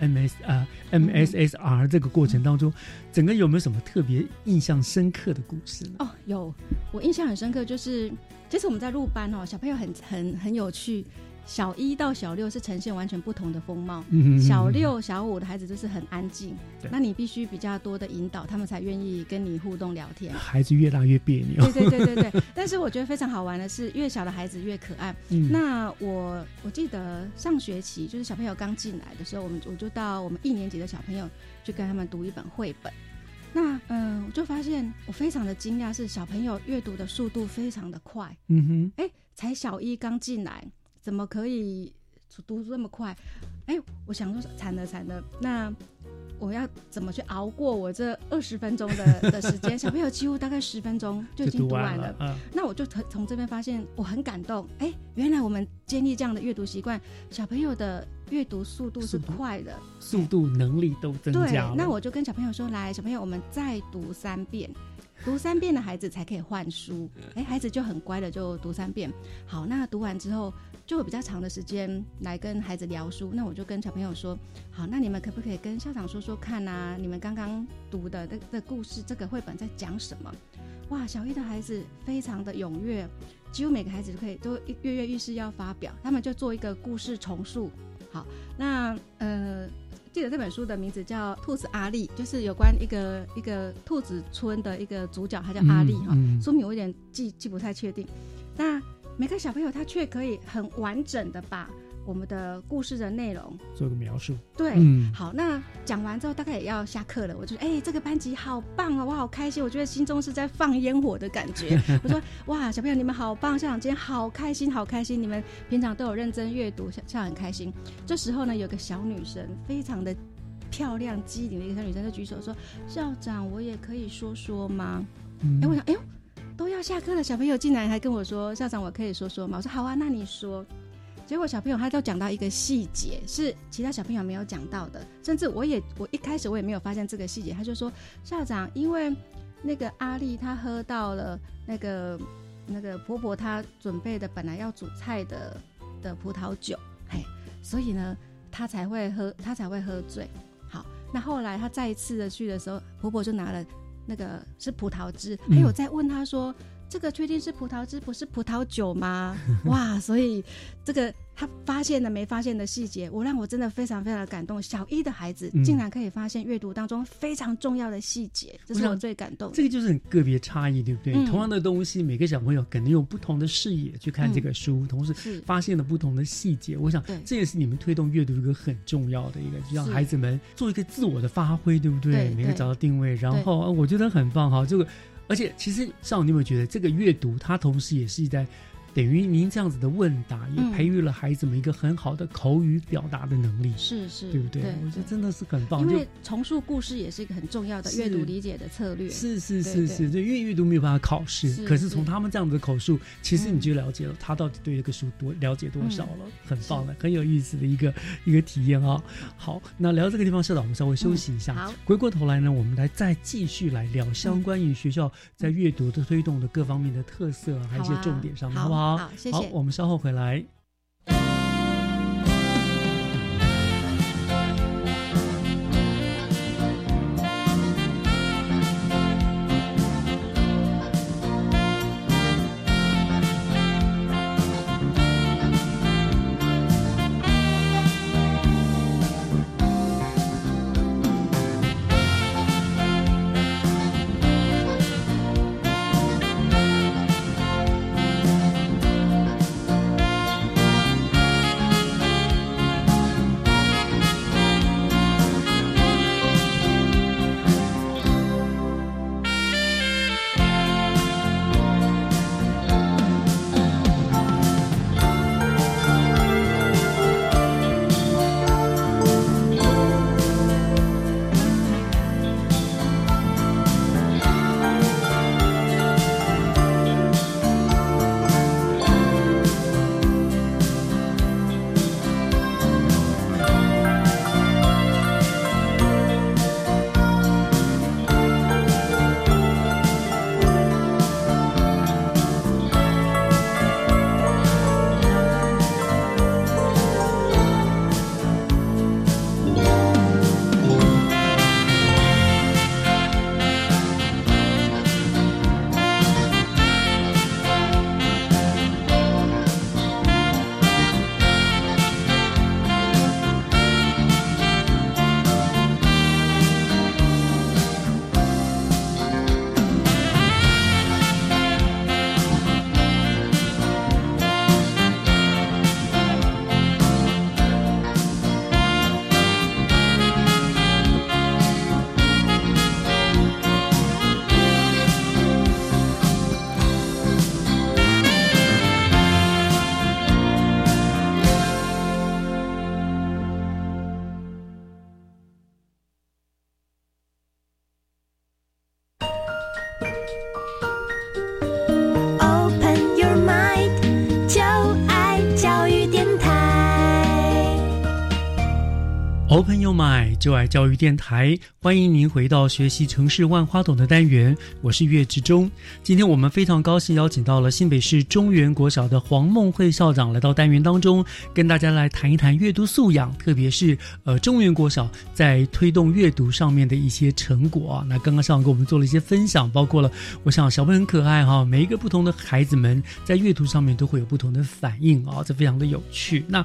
M S 啊，M S S R 这个过程当中，整个有没有什么特别印象深刻的故事呢？哦，有，我印象很深刻，就是其实我们在入班哦，小朋友很很很有趣。小一到小六是呈现完全不同的风貌，小六、小五的孩子就是很安静，那你必须比较多的引导，他们才愿意跟你互动聊天。孩子越大越别扭。对对对对对。但是我觉得非常好玩的是，越小的孩子越可爱。那我我记得上学期就是小朋友刚进来的时候，我们我就到我们一年级的小朋友去跟他们读一本绘本。那嗯，我就发现我非常的惊讶，是小朋友阅读的速度非常的快。嗯哼，哎，才小一刚进来。怎么可以读这么快？哎，我想说惨了惨了，那我要怎么去熬过我这二十分钟的 的时间？小朋友几乎大概十分钟就已经读完了。嗯，那我就从从这边发现我很感动。哎，原来我们建立这样的阅读习惯，小朋友的阅读速度是快的，速度能力都增加。对，那我就跟小朋友说：“来，小朋友，我们再读三遍。”读三遍的孩子才可以换书，哎，孩子就很乖的就读三遍。好，那读完之后就有比较长的时间来跟孩子聊书。那我就跟小朋友说，好，那你们可不可以跟校长说说看啊？你们刚刚读的这这故事，这个绘本在讲什么？哇，小一的孩子非常的踊跃，几乎每个孩子都可以都跃跃欲试要发表，他们就做一个故事重述。好，那呃。记得这本书的名字叫《兔子阿丽》，就是有关一个一个兔子村的一个主角，他叫阿丽哈。书名我有点记记不太确定。那每个小朋友他却可以很完整的把。我们的故事的内容做个描述，对，好，那讲完之后大概也要下课了，我就哎，这个班级好棒哦，我好开心，我觉得心中是在放烟火的感觉。我说哇，小朋友你们好棒，校长今天好开心，好开心，你们平常都有认真阅读，校校很开心。这时候呢，有个小女生非常的漂亮机灵的一个小女生就举手说：“校长，我也可以说说吗？”哎，我想，哎呦，都要下课了，小朋友竟然还跟我说：“校长，我可以说说吗？”我说：“好啊，那你说。”结果小朋友他就讲到一个细节，是其他小朋友没有讲到的，甚至我也我一开始我也没有发现这个细节。他就说校长，因为那个阿丽她喝到了那个那个婆婆她准备的本来要煮菜的的葡萄酒，嘿，所以呢她才会喝她才会喝醉。好，那后来她再一次的去的时候，婆婆就拿了那个是葡萄汁，还有在问他说。这个确定是葡萄汁，不是葡萄酒吗？哇！所以这个他发现了没发现的细节，我让我真的非常非常的感动。小一的孩子竟然可以发现阅读当中非常重要的细节，这是我最感动。这个就是很个别差异，对不对？同样的东西，每个小朋友可能用不同的视野去看这个书，同时发现了不同的细节。我想这也是你们推动阅读一个很重要的一个，就让孩子们做一个自我的发挥，对不对？每个找到定位，然后我觉得很棒哈，这个。而且，其实像你有没有觉得，这个阅读它同时也是在等于您这样子的问答，也嗯。培育了孩子们一个很好的口语表达的能力，是是，对不对？我觉得真的是很棒，就因为重述故事也是一个很重要的阅读理解的策略。是是是是，对，因为阅读没有办法考试，是可是从他们这样子的口述，其实你就了解了他到底对这个书多了解多少了，嗯。很棒的，很有意思的一个一个体验啊。好，那聊到这个地方，社长，我们稍微休息一下，回过头来呢，我们来再继续来聊相关于学校在阅读的推动的各方面的特色啊，还有一些重点上面，好不好？好谢谢好，我们稍后回来。Open Your Mind，就爱教育电台，欢迎您回到学习城市万花筒的单元，我是岳志忠。今天我们非常高兴邀请到了新北市中原国小的黄梦慧校长来到单元当中，跟大家来谈一谈阅读素养，特别是呃中原国小在推动阅读上面的一些成果啊。那刚刚校长给我们做了一些分享，包括了我想小朋友很可爱哈，每一个不同的孩子们在阅读上面都会有不同的反应啊，这非常的有趣。那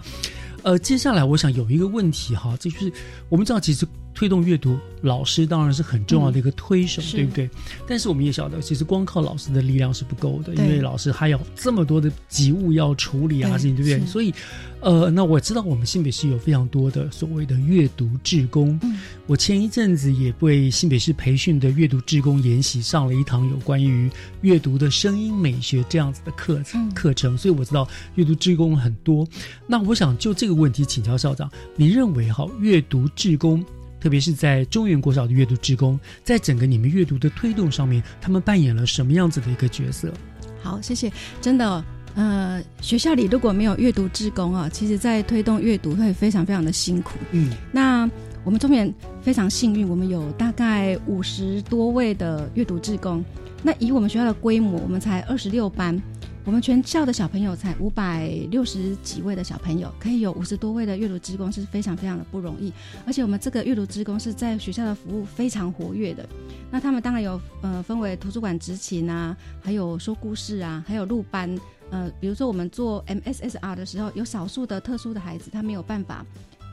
呃，接下来我想有一个问题哈，这就是我们知道，其实推动阅读，老师当然是很重要的一个推手，嗯对不对？但是我们也晓得，其实光靠老师的力量是不够的，因为老师还有这么多的急务要处理啊，对事情对不对？所以，呃，那我知道我们新北市有非常多的所谓的阅读志工，嗯我前一阵子也为新北市培训的阅读志工研习上了一堂有关于阅读的声音美学这样子的课程、嗯课程，所以我知道阅读志工很多。那我想就这个问题请教校长，你认为哈阅读志工？特别是在中原国小的阅读志工，在整个你们阅读的推动上面，他们扮演了什么样子的一个角色？好，谢谢。真的，呃，学校里如果没有阅读志工啊，其实在推动阅读会非常非常的辛苦。嗯，那我们中原非常幸运，我们有大概五十多位的阅读志工。那以我们学校的规模，我们才二十六班，我们全校的小朋友才五百六十几位的小朋友，可以有五十多位的阅读职工是非常非常的不容易。而且我们这个阅读职工是在学校的服务非常活跃的。那他们当然有呃分为图书馆执勤啊，还有说故事啊，还有录班。呃，比如说我们做 MSSR 的时候，有少数的特殊的孩子，他没有办法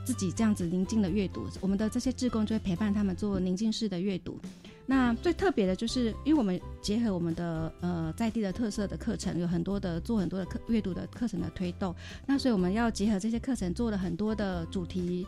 自己这样子宁静的阅读，我们的这些志工就会陪伴他们做宁静式的阅读。那最特别的就是，因为我们结合我们的呃在地的特色的课程，有很多的做很多的课阅读的课程的推动，那所以我们要结合这些课程，做了很多的主题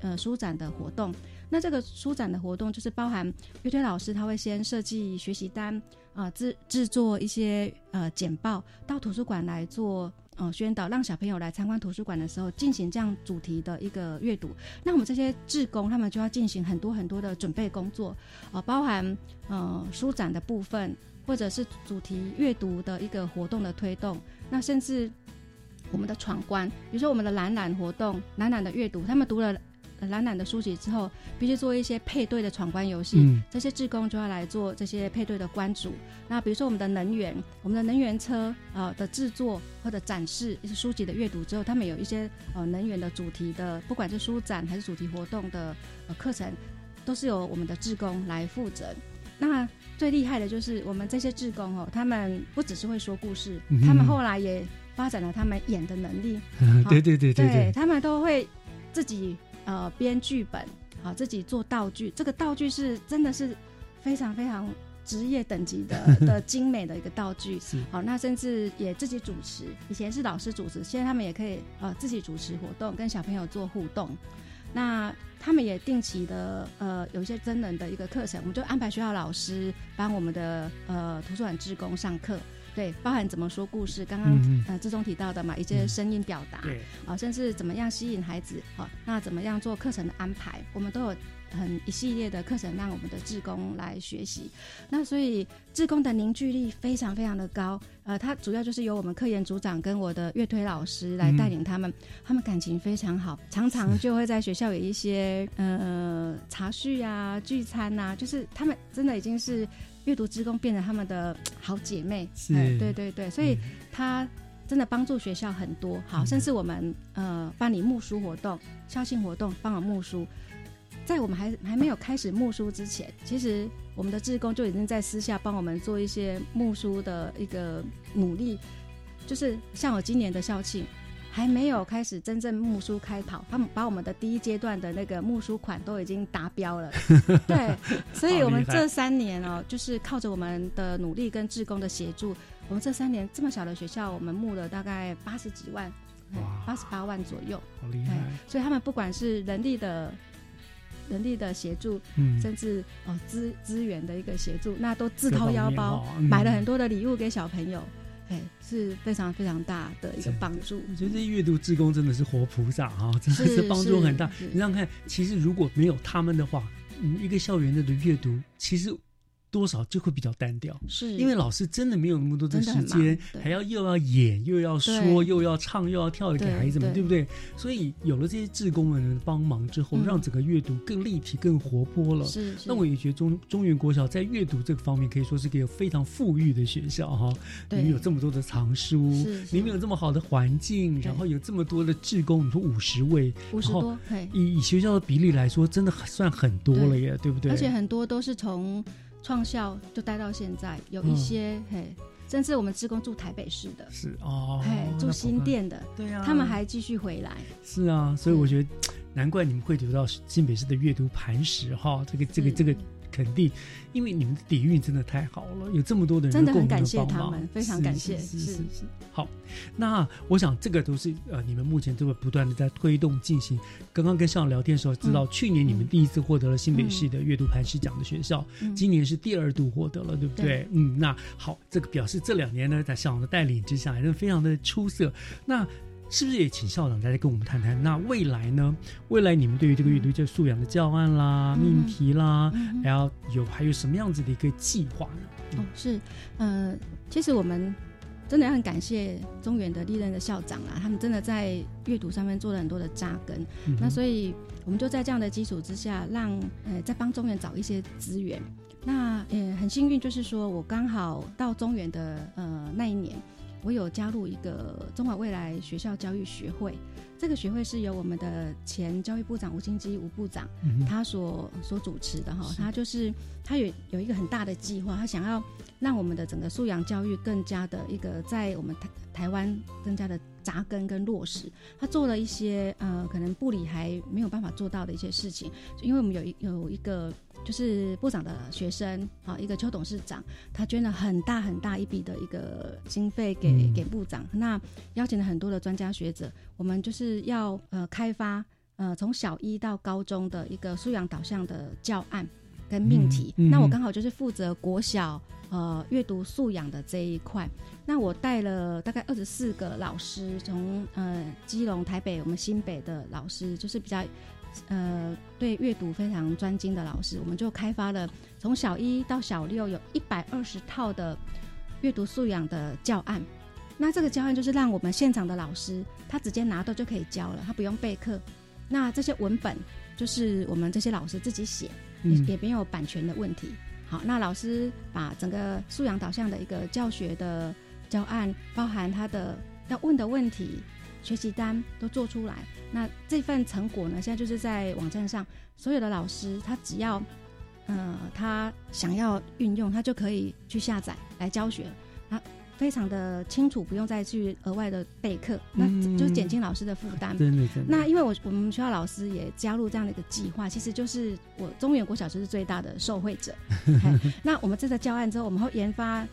呃书展的活动。那这个书展的活动就是包含乐推老师他会先设计学习单，啊制制作一些呃简报，到图书馆来做呃宣导，让小朋友来参观图书馆的时候进行这样主题的一个阅读。那我们这些志工他们就要进行很多很多的准备工作，啊、包含呃书展的部分，或者是主题阅读的一个活动的推动，那甚至我们的闯关，比如说我们的懒懒活动、懒懒的阅读，他们读了。呃蓝蓝的书籍之后，必须做一些配对的闯关游戏，嗯这些志工就要来做这些配对的关主。那比如说我们的能源，我们的能源车呃的制作或者展示，一些书籍的阅读之后，他们有一些呃能源的主题的，不管是书展还是主题活动的呃课程，都是由我们的志工来负责。那最厉害的就是我们这些志工哦，他们不只是会说故事，嗯他们后来也发展了他们演的能力。好 对对对对对他们都会自己呃编剧本，啊，自己做道具。这个道具是真的是非常非常职业等级的 的精美的一个道具。好，那甚至也自己主持，以前是老师主持，现在他们也可以呃自己主持活动，跟小朋友做互动。那他们也定期的呃有一些真人的一个课程，我们就安排学校老师帮我们的呃图书馆职工上课，对，包含怎么说故事，刚刚、呃志中提到的嘛，一些声音表达，对。啊，甚至怎么样吸引孩子，好、那怎么样做课程的安排，我们都有很一系列的课程让我们的志工来学习。那所以志工的凝聚力非常非常的高，呃，它主要就是由我们科研组长跟我的乐推老师来带领他们，他们感情非常好，常常就会在学校有一些呃茶叙啊、聚餐啊，就是他们真的已经是阅读职工变成他们的好姐妹，是哎对对对，所以他。真的帮助学校很多，好，甚至我们呃办理募书活动、校庆活动，帮忙募书。在我们还还没有开始募书之前，其实我们的志工就已经在私下帮我们做一些募书的一个努力。就是像我今年的校庆，还没有开始真正募书开跑，他们把我们的第一阶段的那个募书款都已经达标了。对，所以我们这三年哦，就是靠着我们的努力跟志工的协助，我们这三年这么小的学校，我们募了大概八十几万，八十八万左右。好厉害，所以他们不管是人力的。人力的协助，嗯甚至哦资资源的一个协助，那都自掏腰包哦嗯买了很多的礼物给小朋友，哎，是非常非常大的一个帮助。我觉得这些阅读志工真的是活菩萨啊，真的是是帮助很大。你想想看，其实如果没有他们的话，嗯，一个校园内的阅读其实。多少就会比较单调，是。因为老师真的没有那么多的时间还要又要演，又要说，又要唱，又要跳给孩子们，对。对不对？所以有了这些志工们的帮忙之后，嗯。让整个阅读更立体、更活泼了。是是。那我也觉得中中原国小在阅读这个方面可以说是个非常富裕的学校哈，里对面有这么多的藏书，是是。里面有这么好的环境，然后有这么多的志工，你说五十位，50然后多以以学校的比例来说，真的很算很多了耶，对不对？而且很多都是从创校就待到现在，有一嗯。些、嘿，甚至我们职工住台北市的，是哦，嘿，住新店的，对啊。他们还继续回来。是啊，所以我觉得难怪你们会得到新北市的阅读磐石哈，这个这个这个肯定，因为你们的底蕴真的太好了，有这么多的人真的很共同感谢他帮忙们非常是感谢是是是是是。好，那我想这个都是呃你们目前都会不断的在推动进行。刚刚跟校长聊天的时候知道，嗯去年你们第一次获得了新北市的阅读磐石奖的学校，嗯今年是第二度获得了，对不对？对嗯，那好，这个表示这两年呢，在校长的带领之下，还是非常的出色。那是不是也请校长再跟我们谈谈？那未来呢？未来你们对于这个阅读教素养的教案啦、嗯命题啦，嗯还要有还有什么样子的一个计划呢？哦，是，呃，其实我们真的要很感谢中原的历任的校长啦，他们真的在阅读上面做了很多的扎根。嗯那所以我们就在这样的基础之下，让呃再帮中原找一些资源。那呃很幸运，就是说我刚好到中原的呃那一年，我有加入一个中华未来学校教育学会。这个学会是由我们的前教育部长吴清基吴部长、嗯他所所主持的哈，他就是他有有一个很大的计划，他想要让我们的整个素养教育更加的一个在我们台台湾更加的扎根跟落实。他做了一些呃可能部里还没有办法做到的一些事情，因为我们有一有一个就是部长的学生啊，一个邱董事长，他捐了很大很大一笔的一个经费给、嗯给部长，那邀请了很多的专家学者，我们就是要呃开发呃从小一到高中的一个素养导向的教案。跟命题。嗯嗯那我刚好就是负责国小呃阅读素养的这一块。那我带了大概二十四个老师，从呃基隆、台北、我们新北的老师，就是比较呃对阅读非常专精的老师，我们就开发了从小一到小六有一百二十套的阅读素养的教案。那这个教案就是让我们现场的老师他直接拿到就可以教了，他不用备课。那这些文本就是我们这些老师自己写，也嗯也没有版权的问题。好，那老师把整个素养导向的一个教学的教案，包含他的要问的问题、学习单都做出来。那这份成果呢，现在就是在网站上，所有的老师他只要呃他想要运用，他就可以去下载来教学。他非常的清楚，不用再去额外的备课，那嗯就减轻老师的负担。真的真的那因为我我们学校老师也加入这样的一个计划，其实就是我中原国小就是最大的受惠者。那我们这个教案之后，我们会研发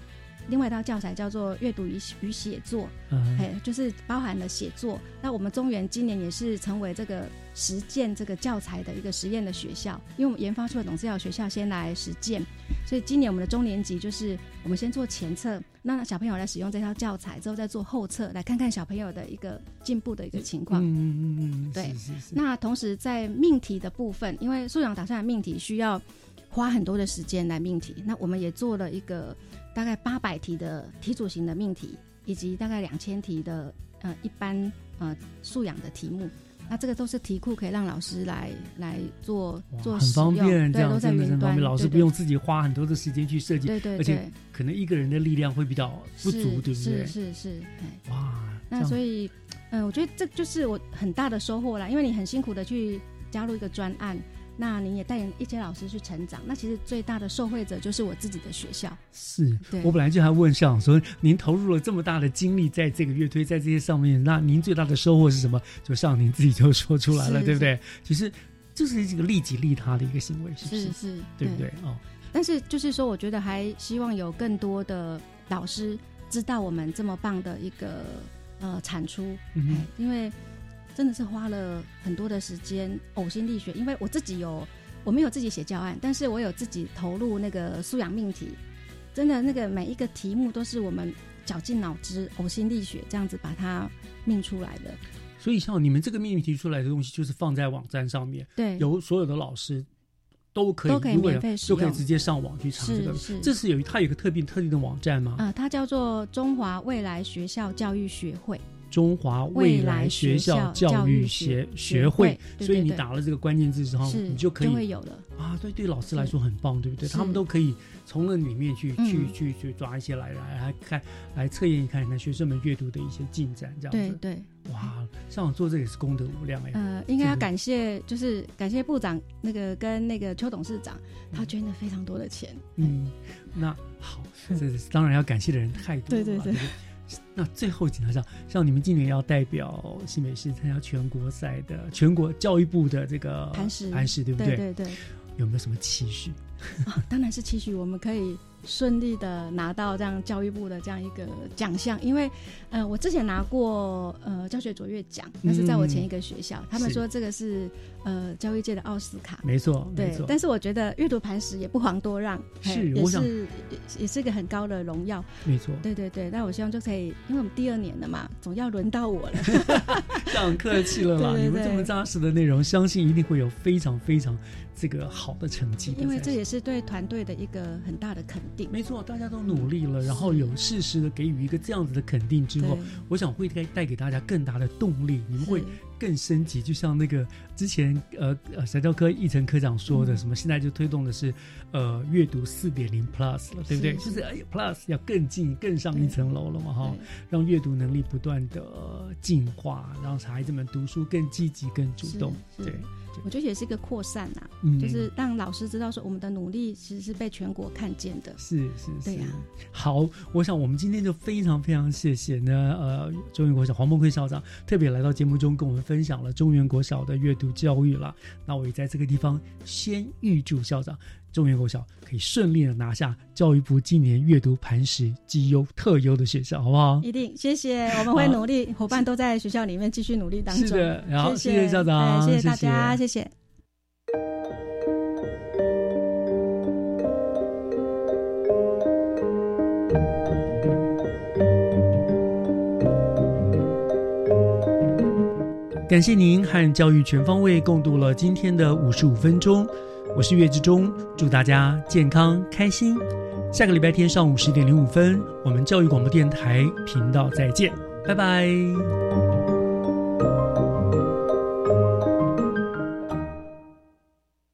另外一套教材，叫做阅读与与写作，嗯哎、就是包含了写作。那我们中原今年也是成为这个实践这个教材的一个实验的学校，因为我们研发出了董事要学校先来实践，所以今年我们的中年级就是我们先做前测，那小朋友来使用这套教材之后再做后测，来看看小朋友的一个进步的一个情况。嗯嗯嗯，对是是是。那同时在命题的部分，因为素养打算的命题需要花很多的时间来命题，那我们也做了一个大概八百题的题组型的命题，以及大概两千题的呃一般呃素养的题目。那这个都是题库，可以让老师来来做做很方便，这样都在云端，真的很方便。老师不用自己花很多的时间去设计，对对而且对可能一个人的力量会比较不足，对不对？是是是，哎哇，那所以，嗯、我觉得这就是我很大的收获啦，因为你很辛苦的去加入一个专案，那您也带领一些老师去成长，那其实最大的受惠者就是我自己的学校。是我本来就还问校长说，您投入了这么大的精力在这个乐推，在这些上面，那您最大的收获是什么？就像您自己就说出来了，对不对？其实就是一个利己利他的一个行为，是不是是，对不对？哦，但是就是说，我觉得还希望有更多的老师知道我们这么棒的一个呃产出，嗯因为真的是花了很多的时间呕心沥血。因为我自己有我没有自己写教案，但是我有自己投入那个素养命题，真的那个每一个题目都是我们绞尽脑汁、呕心沥血这样子把它命出来的。所以像你们这个命题提出来的东西，就是放在网站上面，对有所有的老师。都可以，都可以免费使用就可以直接上网去查这个。是是这是有它有一个特定特定的网站吗？呃，它叫做中华未来学校教育学会。中华未来学校教育学学会，所以你打了这个关键字之后，你就可以就会有了啊。对，对老师来说很棒，对不对？他们都可以从那里面去去去去抓一些来来来看，来测验一看那学生们阅读的一些进展，这样子。对对，哇，像我做这也是功德无量哎。呃，应该要感谢，就是感谢部长那个跟那个邱董事长，他捐了非常多的钱。嗯，那好，这当然要感谢的人太多了。对对对。那最后请教上，像你们今年要代表新北市参加全国赛的全国教育部的这个磐石，磐石对不对？对对对。有没有什么期许？啊，当然是期许我们可以顺利的拿到这样教育部的这样一个奖项，因为呃，我之前拿过呃教学卓越奖，那是在我前一个学校，嗯、他们说这个是呃教育界的奥斯卡，没错，对。但是我觉得阅读磐石也不遑多让，是，也是也是一个很高的荣耀，没错。对对对，那我希望就可以，因为我们第二年了嘛，总要轮到我了。这样客气了啦，对对对你们这么扎实的内容，相信一定会有非常非常这个好的成绩。因为这也是对团队的一个很大的肯定。没错，大家都努力了，然后有适时的给予一个这样子的肯定之后，我想会带带给大家更大的动力，你们会更升级。就像那个之前呃呃小教科议程科长说的，什么现在就推动的是呃阅读四点零 plus 了，对不对？就是哎 plus 要更进更上一层楼了嘛哈，让阅读能力不断的进化，让孩子们读书更积极、更主动。对，我觉得也是一个扩散呐、嗯，就是让老师知道说我们的努力其实是被全国看见的。是是是，对呀、啊。好，我想我们今天就非常非常谢谢呢，呃，中原国小黄梦辉校长特别来到节目中跟我们分享了中原国小的阅读教育了。那我也在这个地方先预祝校长中原国小可以顺利的拿下教育部今年阅读磐石绩优特优的学校，好不好？一定，谢谢，我们会努力，伙伴都在学校里面继续努力，当然，谢谢，谢谢校长，谢谢大家，谢谢。感谢您和教育全方位共度了今天的五十五分钟。我是岳志忠，祝大家健康开心。下个礼拜天上午十点零五分，我们教育广播电台频道再见，拜拜。